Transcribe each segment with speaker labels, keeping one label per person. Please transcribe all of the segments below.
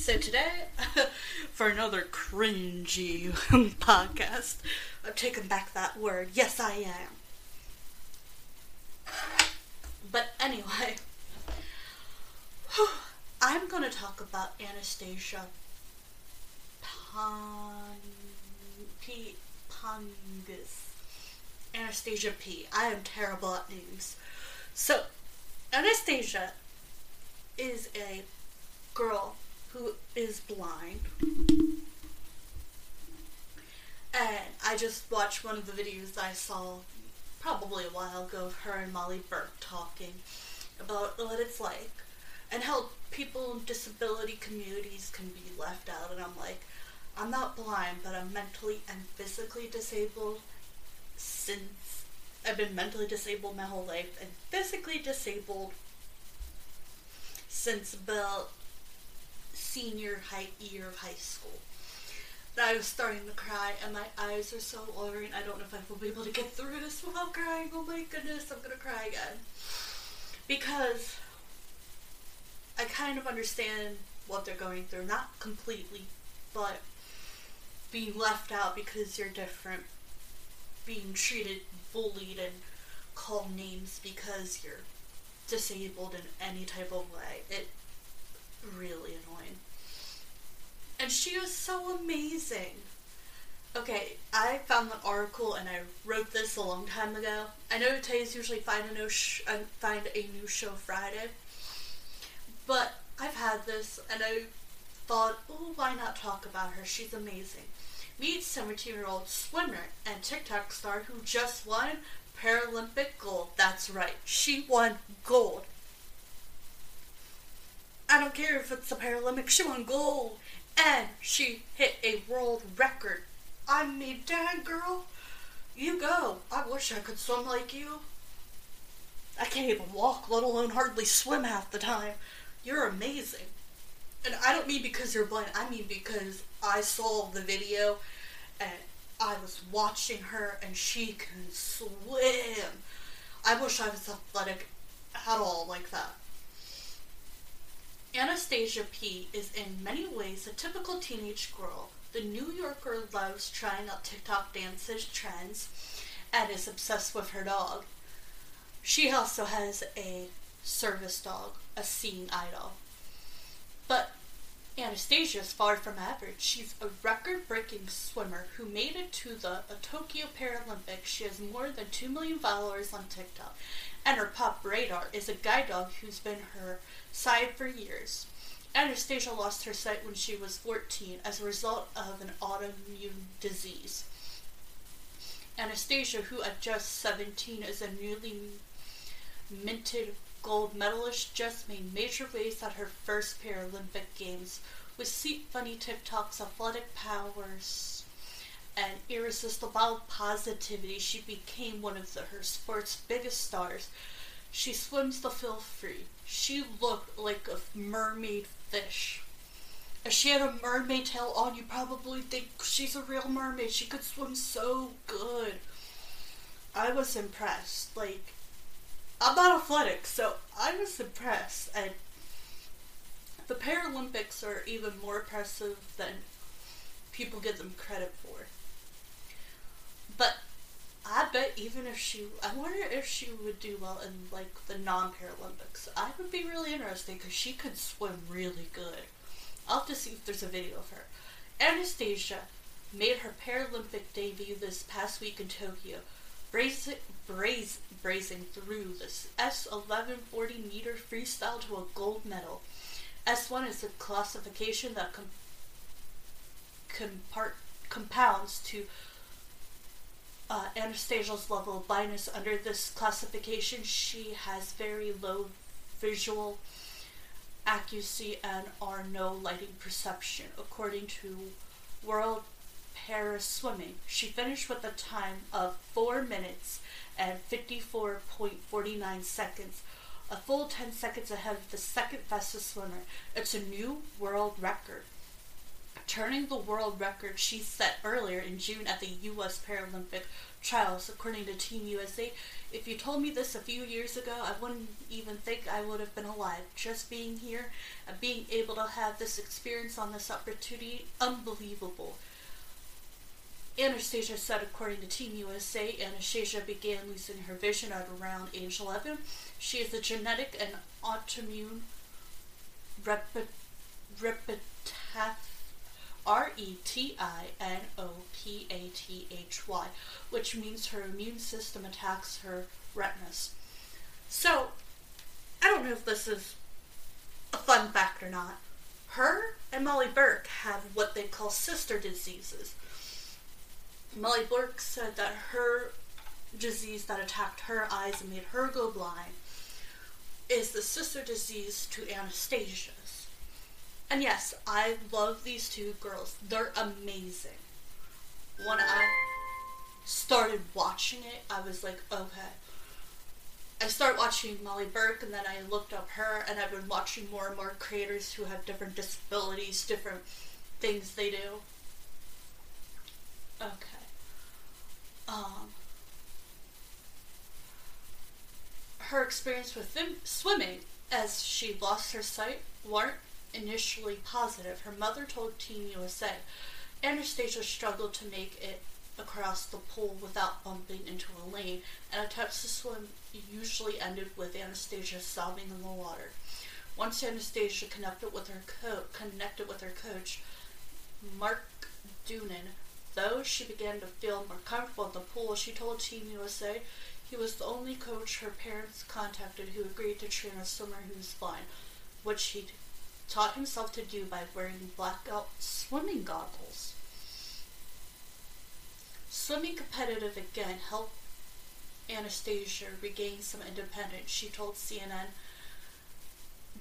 Speaker 1: so today, for another cringy podcast, I'm taking back that word. Yes, I am. But anyway, I'm going to talk about Anastasia Pon- P. Pongus. Anastasia P. I am terrible at names. So, Anastasia is a girl who is blind. And I just watched one of the videos I saw probably a while ago of her and Molly Burke talking about what it's like and how people in disability communities can be left out. And I'm like, I'm not blind, but I'm mentally and physically disabled since I've been mentally disabled my whole life and physically disabled since about senior high year of high school. And I was starting to cry and my eyes are so watering. I don't know if I will be able to get through this without crying. Oh my goodness, I'm gonna cry again. Because I kind of understand what they're going through. Not completely, but being left out because you're different. Being treated, bullied, and called names because you're disabled in any type of way. It really annoying. And she was so amazing. Okay, I found the article and I wrote this a long time ago. I know today's usually find a new sh- uh, find a new show Friday, but I've had this and I thought, oh, why not talk about her? She's amazing. Meet 17-year-old swimmer and TikTok star who just won Paralympic gold. That's right, she won gold I don't care if it's the Paralympics, she won gold. And she hit a world record. I mean, dang girl, you go. I wish I could swim like you. I can't even walk, let alone hardly swim half the time. You're amazing. And I don't mean because you're blind, I mean because I saw the video and I was watching her and she can swim. I wish I was athletic at all like that. Anastasia P is in many ways a typical teenage girl. The New Yorker loves trying out TikTok dances trends and is obsessed with her dog. She also has a service dog, a seeing idol. But Anastasia is far from average. She's a record breaking swimmer who made it to the Tokyo Paralympics. She has more than 2 million followers on TikTok. And her pup, Radar, is a guide dog who's been her side for years. Anastasia lost her sight when she was 14 as a result of an autoimmune disease. Anastasia, who at just 17 is a newly minted gold medalist, just made major waves at her first Paralympic Games with sweet, funny TikToks, athletic powers, and irresistible positivity. She became one of the, her sport's biggest stars. She swims the field free. She looked like a mermaid fish. If she had a mermaid tail on, you probably think she's a real mermaid. She could swim so good. I was impressed. Like, I'm not athletic, so I was impressed. And the Paralympics are even more impressive than people give them credit for. But I bet even if she, I wonder if she would do well in like the non-Paralympics. I would be really interested because she could swim really good. I'll have to see if there's a video of her. Anastasia made her Paralympic debut this past week in Tokyo, brazing, braze, through this S1140 meter freestyle to a gold medal. S1 is a classification that com- compart- compounds to uh, Anastasia's level of blindness. Under this classification, she has very low visual accuracy and are no lighting perception, according to World Para Swimming. She finished with a time of 4 minutes and 54.49 seconds, a full 10 seconds ahead of the second fastest swimmer. It's a new world record. Turning the world record she set earlier in June at the U.S. Paralympic trials, according to Team USA. If you told me this a few years ago, I wouldn't even think I would have been alive. Just being here and being able to have this experience on this opportunity, unbelievable. Anastasia said, according to Team USA, Anastasia began losing her vision at around age 11. She is a genetic and autoimmune R E T I N O P A T H Y, which means her immune system attacks her retinas. So, I don't know if this is a fun fact or not. Her and Molly Burke have what they call sister diseases. Molly Burke said that her disease that attacked her eyes and made her go blind is the sister disease to Anastasia's. And yes, I love these two girls. They're amazing. When I started watching it, I was like, okay. I started watching Molly Burke and then I looked up her and I've been watching more and more creators who have different disabilities, different things they do. Okay. Um, her experience with them, swimming as she lost her sight weren't initially positive. Her mother told Team USA Anastasia struggled to make it across the pool without bumping into a lane, and attempts to swim usually ended with Anastasia sobbing in the water. Once Anastasia connected with her co- connected with her coach, Mark Doonan, though she began to feel more comfortable in the pool, she told Team USA he was the only coach her parents contacted who agreed to train a swimmer who was blind, which he taught himself to do by wearing blackout swimming goggles. Swimming competitive again helped Anastasia regain some independence. She told CNN,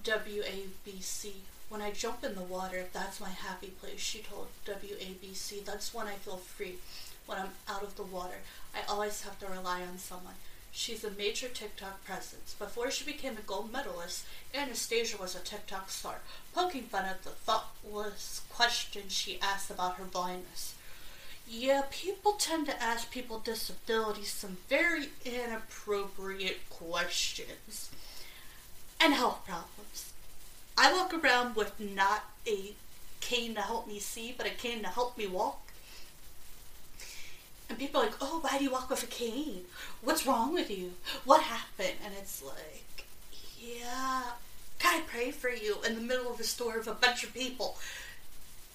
Speaker 1: WABC. When I jump in the water, that's my happy place, she told WABC. That's when I feel free, when I'm out of the water. I always have to rely on someone. She's a major TikTok presence. Before she became a gold medalist, Anastasia was a TikTok star, poking fun at the thoughtless questions she asked about her blindness. Yeah, people tend to ask people with disabilities some very inappropriate questions and health problems. I walk around with not a cane to help me see, but a cane to help me walk. And people are like, oh, why do you walk with a cane? What's wrong with you? What happened? And it's like, yeah, can I pray for you in the middle of a store of a bunch of people?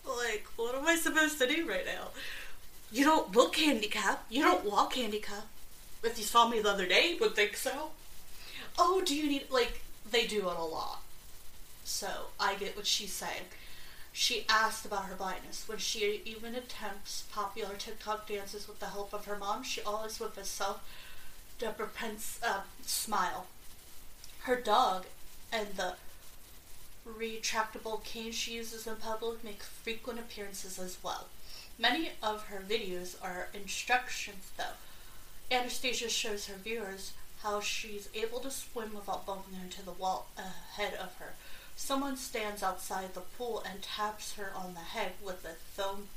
Speaker 1: Like, what am I supposed to do right now? You don't look handicapped. You don't walk handicapped. If you saw me the other day, would think so. Oh, do you need, like, they do it a lot. So I get what she's saying. She asked about her blindness. When she even attempts popular TikTok dances with the help of her mom, she always with a self-deprecating uh, smile. Her dog and the retractable cane she uses in public make frequent appearances as well. Many of her videos are instructions though. Anastasia shows her viewers how she's able to swim without bumping into the wall ahead of her. Someone stands outside the pool and taps her on the head with a thumb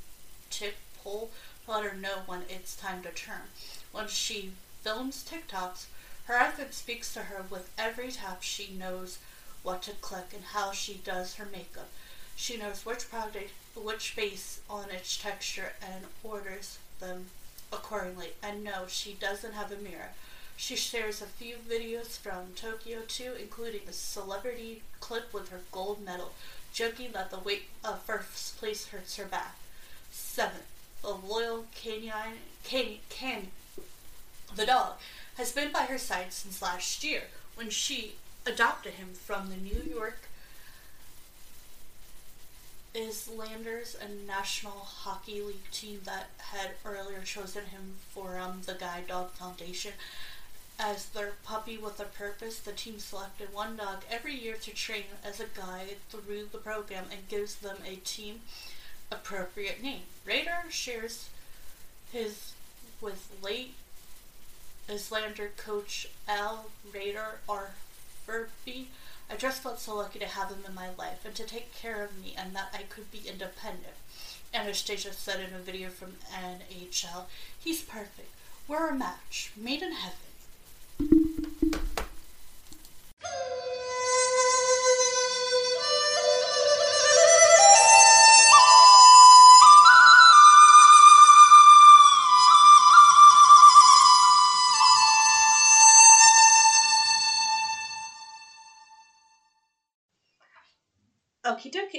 Speaker 1: tip pole to let her know when it's time to turn. When she films TikToks, her iPhone speaks to her with every tap she knows what to click and how she does her makeup. She knows which product, which base on each texture and orders them accordingly. And no, she doesn't have a mirror. She shares a few videos from Tokyo too, including a celebrity clip with her gold medal, joking that the weight of first place hurts her back. 7. The loyal canine, can, can, the dog, has been by her side since last year when she adopted him from the New York Islanders, a National Hockey League team that had earlier chosen him for um, the Guide Dog Foundation as their puppy with a purpose, the team selected one dog every year to train as a guide through the program and gives them a team appropriate name. Radar shares his with late Islander coach Al Radar R. Furby. I just felt so lucky to have him in my life and to take care of me and that I could be independent. Anastasia said in a video from NHL, He's perfect. We're a match, made in heaven.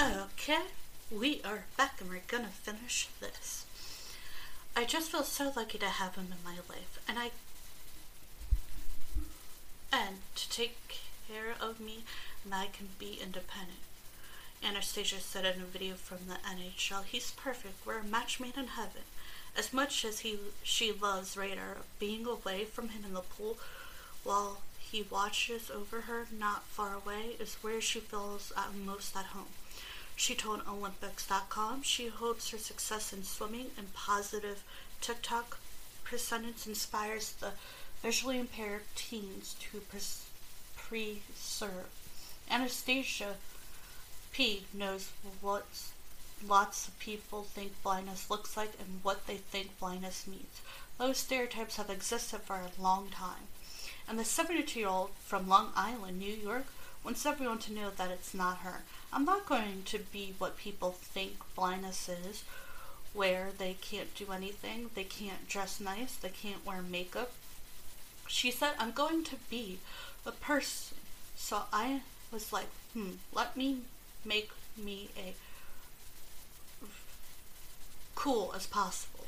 Speaker 1: Okay we are back and we're gonna finish this. I just feel so lucky to have him in my life, and I and to take care of me, and I can be independent. Anastasia said in a video from the NHL, "He's perfect. We're a match made in heaven." As much as he she loves Radar, being away from him in the pool while he watches over her not far away is where she feels at most at home. She told Olympics.com she hopes her success in swimming and positive TikTok percentage inspires the visually impaired teens to preserve Anastasia P knows what lots of people think blindness looks like and what they think blindness means. Those stereotypes have existed for a long time. And the 72 year old from Long Island, New York, wants everyone to know that it's not her. I'm not going to be what people think blindness is, where they can't do anything, they can't dress nice, they can't wear makeup. She said, I'm going to be a person. So I was like, hmm, let me make me a cool as possible.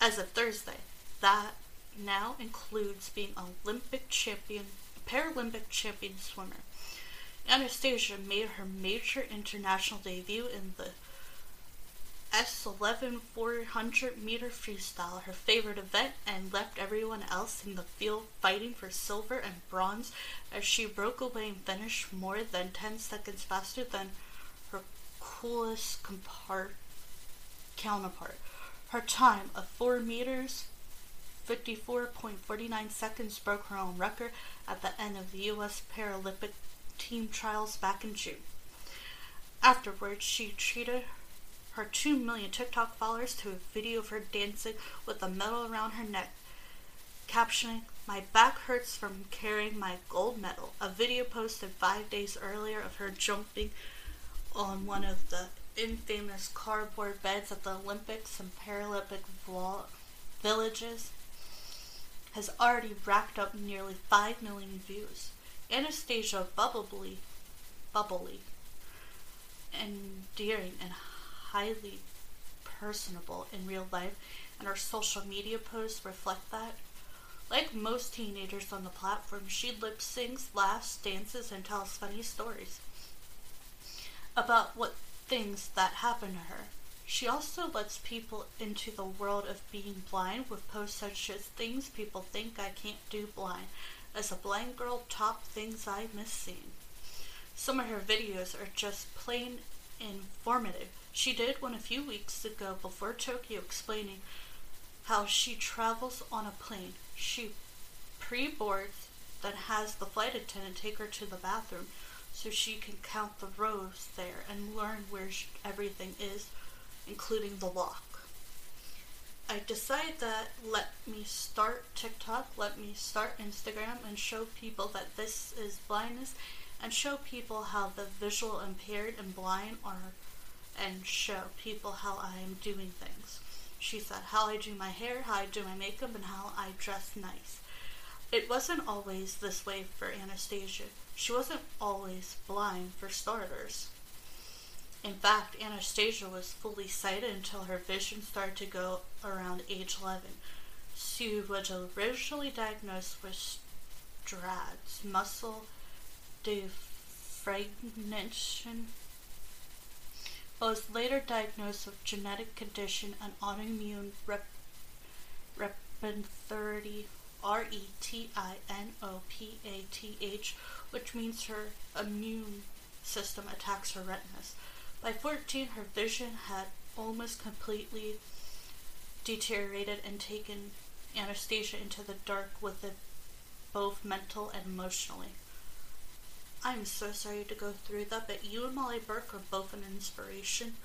Speaker 1: As of Thursday, that now includes being Olympic champion, Paralympic champion swimmer. Anastasia made her major international debut in the S11 400 meter freestyle, her favorite event, and left everyone else in the field fighting for silver and bronze as she broke away and finished more than 10 seconds faster than her coolest compart- counterpart. Her time of 4 meters 54.49 seconds broke her own record at the end of the U.S. Paralympic team trials back in June. Afterwards, she treated her 2 million TikTok followers to a video of her dancing with a medal around her neck, captioning, My back hurts from carrying my gold medal. A video posted five days earlier of her jumping on one of the infamous cardboard beds at the Olympics and Paralympic villages has already racked up nearly 5 million views. Anastasia bubbly, bubbly, endearing, and highly personable in real life, and her social media posts reflect that. Like most teenagers on the platform, she lip syncs, laughs, dances, and tells funny stories about what things that happen to her. She also lets people into the world of being blind with posts such as things people think I can't do blind. As a blind girl, top things I miss seeing. Some of her videos are just plain informative. She did one a few weeks ago before Tokyo explaining how she travels on a plane. She pre boards, then has the flight attendant take her to the bathroom so she can count the rows there and learn where she, everything is, including the lock. I decided that let me start TikTok, let me start Instagram, and show people that this is blindness, and show people how the visual impaired and blind are, and show people how I am doing things. She said how I do my hair, how I do my makeup, and how I dress nice. It wasn't always this way for Anastasia. She wasn't always blind, for starters. In fact, Anastasia was fully sighted until her vision started to go around age 11. She was originally diagnosed with STRADS, muscle defragmentation, but was later diagnosed with genetic condition and autoimmune rep- retinopathy R E T I N O P A T H, which means her immune system attacks her retinas. By 14, her vision had almost completely deteriorated and taken Anastasia into the dark with it both mental and emotionally. I'm so sorry to go through that, but you and Molly Burke are both an inspiration.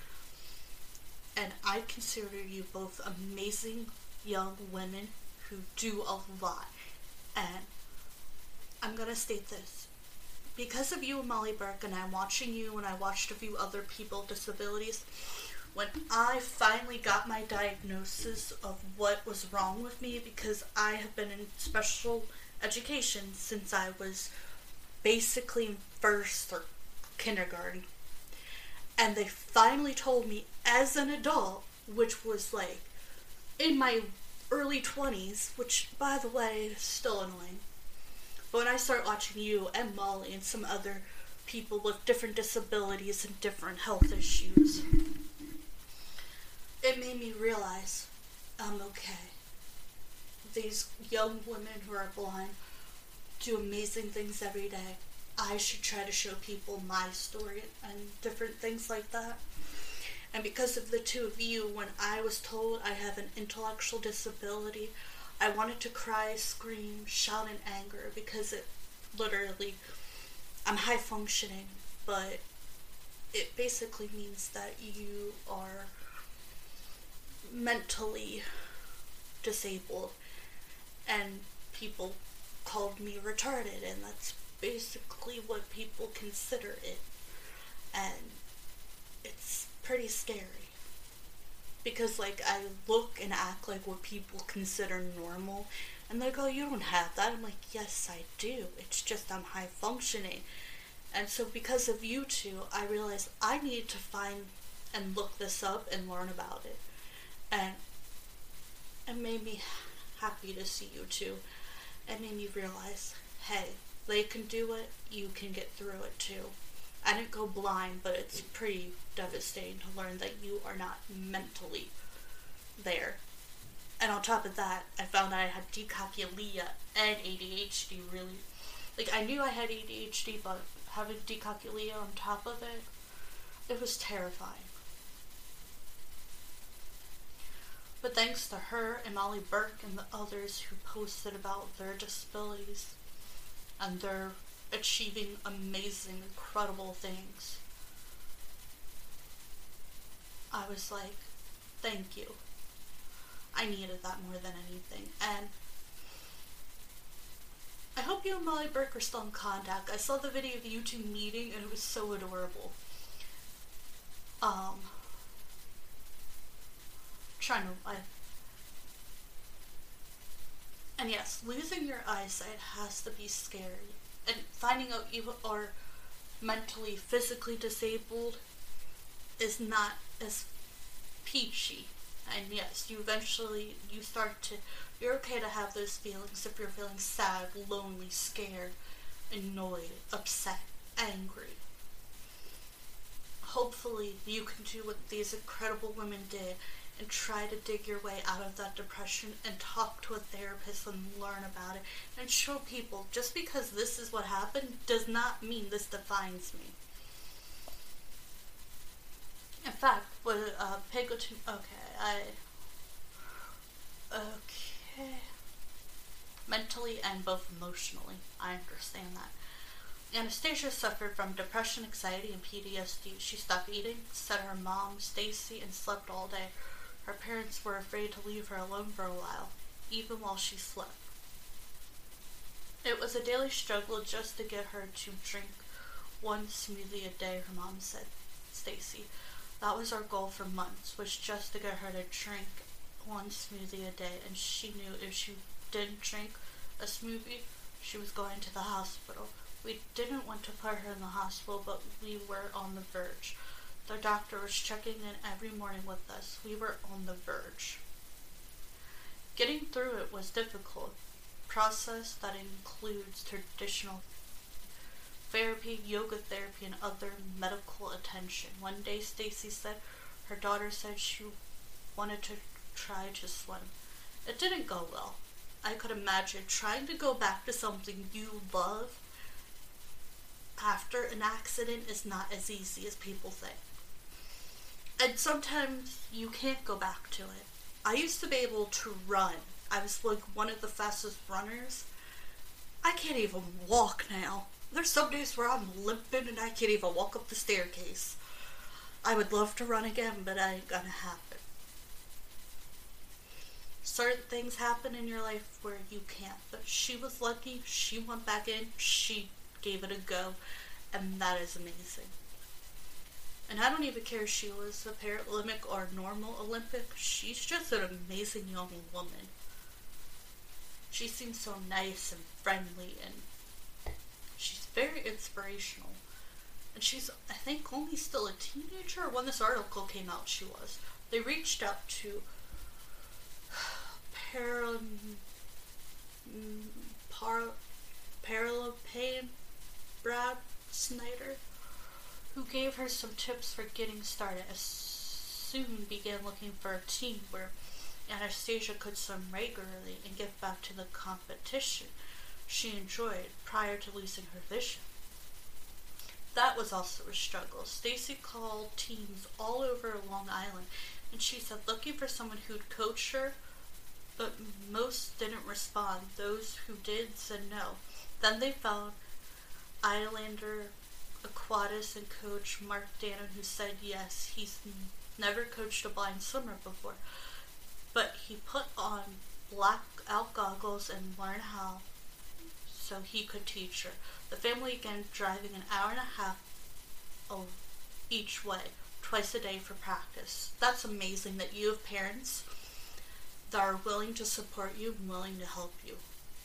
Speaker 1: And I consider you both amazing young women who do a lot. And I'm gonna state this. Because of you Molly Burke, and I'm watching you, and I watched a few other people with disabilities, when I finally got my diagnosis of what was wrong with me, because I have been in special education since I was basically first or kindergarten. And they finally told me as an adult, which was like in my early 20s, which, by the way, is still annoying. But when I start watching you and Molly and some other people with different disabilities and different health issues, it made me realize I'm okay. These young women who are blind do amazing things every day. I should try to show people my story and different things like that. And because of the two of you, when I was told I have an intellectual disability, I wanted to cry, scream, shout in anger because it literally I'm high functioning, but it basically means that you are mentally disabled. And people called me retarded and that's basically what people consider it. And it's pretty scary because like I look and act like what people consider normal. And they go oh, you don't have that. I'm like yes I do. It's just I'm high functioning and so because of you two I realized I need to find and look this up and learn about it. And it made me happy to see you two. It made me realize hey they can do it. You can get through it too I didn't go blind, but it's pretty devastating to learn that you are not mentally there. And on top of that, I found out I had dyscalculia and ADHD really. Like, I knew I had ADHD, but having dyscalculia on top of it, it was terrifying. But thanks to her and Molly Burke and the others who posted about their disabilities and their achieving amazing, incredible things. I was like, thank you. I needed that more than anything. And I hope you and Molly Burke are still in contact. I saw the video of you two meeting and it was so adorable. Um, trying to, I, and yes, losing your eyesight has to be scary and finding out you are mentally, physically disabled is not as peachy. And yes, you eventually, you start to, you're okay to have those feelings if you're feeling sad, lonely, scared, annoyed, upset, angry. Hopefully you can do what these incredible women did and try to dig your way out of that depression and talk to a therapist and learn about it and show people just because this is what happened does not mean this defines me. In fact, with uh, Pigleton, okay, I, okay, mentally and both emotionally, I understand that. Anastasia suffered from depression, anxiety, and PTSD. She stopped eating, said her mom, Stacy, and slept all day. Her parents were afraid to leave her alone for a while, even while she slept. It was a daily struggle just to get her to drink one smoothie a day, her mom said. Stacy, that was our goal for months, was just to get her to drink one smoothie a day, and she knew if she didn't drink a smoothie, she was going to the hospital. We didn't want to put her in the hospital, but we were on the verge. The doctor was checking in every morning with us. We were on the verge. Getting through it was difficult. Process that includes traditional therapy, yoga therapy, and other medical attention. One day, Stacy said her daughter said she wanted to try to swim. It didn't go well. I could imagine trying to go back to something you love after an accident is not as easy as people think and sometimes you can't go back to it. I used to be able to run. I was like one of the fastest runners. I can't even walk now. There's some days where I'm limping and I can't even walk up the staircase. I would love to run again, but I ain't gonna happen. Certain things happen in your life where you can't, but she was lucky. She went back in, she gave it a go, and that is amazing. And I don't even care if she was a Paralympic or normal Olympic. She's just an amazing young woman. She seems so nice and friendly and she's very inspirational. And she's, I think, only still a teenager. When this article came out, she was. They reached out to Para, mm, Par, Paralympian Brad Snyder who gave her some tips for getting started and soon began looking for a team where Anastasia could swim regularly and get back to the competition she enjoyed prior to losing her vision. That was also a struggle. Stacy called teams all over Long Island and she said looking for someone who'd coach her, but most didn't respond. Those who did said no. Then they found Islander Aquatics and coach Mark Dannon, who said yes, he's never coached a blind swimmer before, but he put on blackout goggles and learned how so he could teach her. The family again driving an hour and a half each way, twice a day for practice. That's amazing that you have parents that are willing to support you and willing to help you.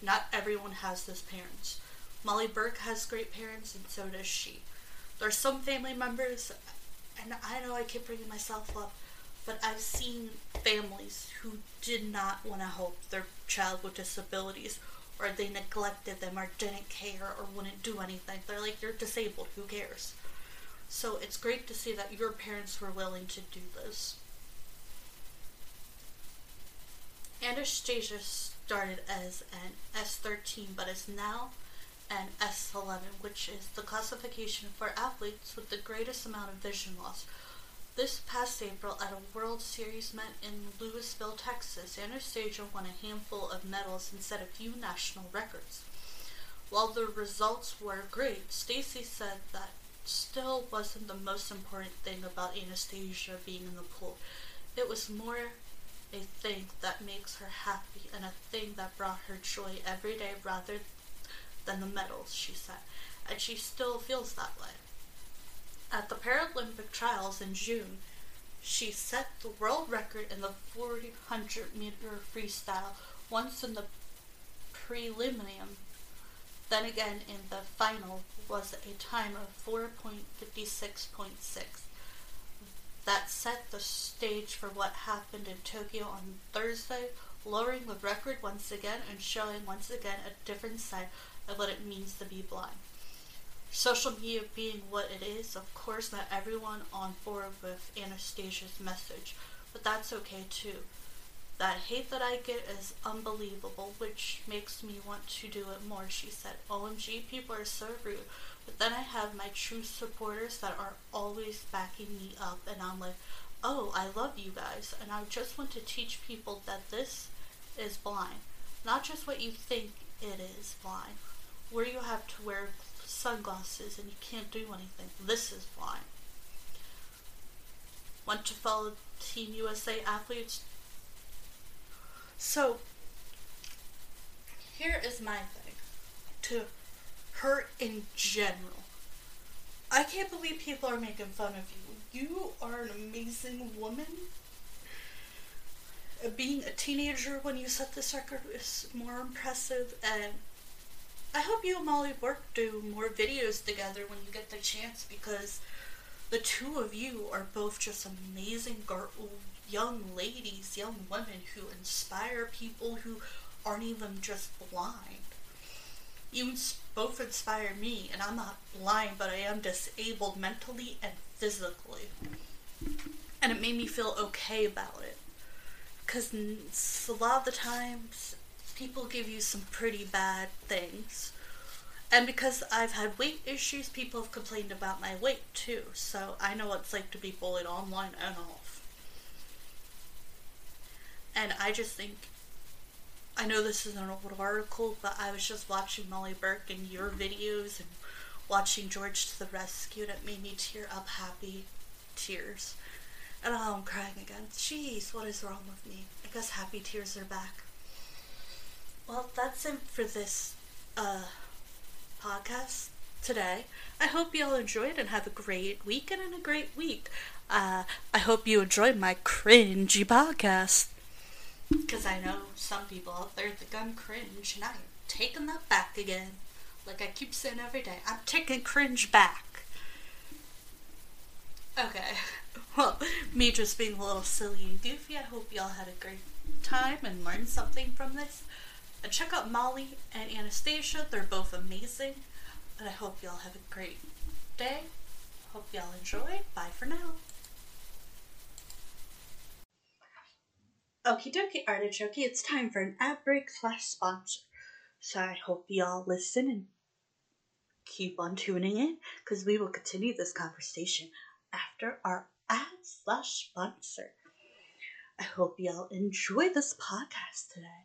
Speaker 1: Not everyone has those parents. Molly Burke has great parents, and so does she. There are some family members, and I know I keep bringing myself up, but I've seen families who did not want to help their child with disabilities, or they neglected them, or didn't care, or wouldn't do anything. They're like, you're disabled, who cares? So it's great to see that your parents were willing to do this. Anastasia started as an S13 but is now an S11, which is the classification for athletes with the greatest amount of vision loss. This past April at a World Series meet in Lewisville, Texas, Anastasia won a handful of medals and set a few national records. While the results were great, Stacy said that still wasn't the most important thing about Anastasia being in the pool. It was more a thing that makes her happy and a thing that brought her joy every day rather than the medals, she said, and she still feels that way. At the Paralympic trials in June, she set the world record in the 400 meter freestyle, once in the preliminary, then again in the final was a time of 4.56.6 that set the stage for what happened in Tokyo on Thursday, lowering the record once again and showing once again a different side of what it means to be blind. Social media being what it is, of course, not everyone on board with Anastasia's message, but that's okay too. That hate that I get is unbelievable, which makes me want to do it more, she said. OMG, people are so rude. But then I have my true supporters that are always backing me up, and I'm like, oh, I love you guys, and I just want to teach people that this is blind. Not just what you think it is blind, where you have to wear sunglasses and you can't do anything. This is why. Want to follow Team USA athletes? So, here is my thing. To her in general. I can't believe people are making fun of you. You are an amazing woman. Being a teenager when you set this record is more impressive, and I hope you and Molly Burke do more videos together when you get the chance because the two of you are both just amazing girl, young ladies, young women who inspire people who aren't even just blind you both inspire me, and I'm not blind, but I am disabled mentally and physically. And it made me feel okay about it. Because a lot of the times, people give you some pretty bad things. And because I've had weight issues, people have complained about my weight too. So I know what it's like to be bullied online and off. And I just think I know this is an old article, but I was just watching Molly Burke and your videos and watching George to the rescue, and it made me tear up happy tears. And oh, I'm crying again. Jeez, what is wrong with me? I guess happy tears are back. Well, that's it for this uh, podcast today. I hope you all enjoyed and have a great weekend and a great week. Uh, I hope you enjoyed my cringy podcast. Because I know some people out there think I'm cringe, and I'm taking that back again. Like I keep saying every day, I'm taking cringe back. Okay, well, me just being a little silly and goofy, I hope y'all had a great time and learned something from this. And check out Molly and Anastasia, they're both amazing. And I hope y'all have a great day. Hope y'all enjoy. Bye for now. Okie dokie, artichoke, it's time for an ad break slash sponsor. So I hope y'all listen and keep on tuning in because we will continue this conversation after our ad slash sponsor. I hope y'all enjoy this podcast today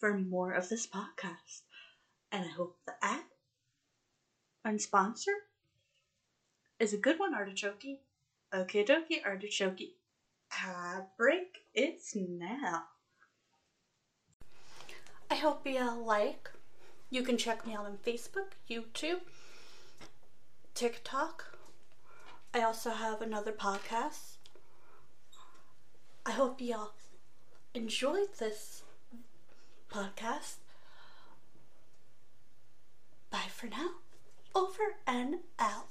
Speaker 1: for more of this podcast. And I hope the ad and sponsor is a good one, Artichoke. Okay, dokie, Artichoke. Ad break, it's now. I hope you like. You can check me out on Facebook, YouTube, TikTok. I also have another podcast. I hope y'all enjoyed this podcast. Bye for now. Over and out.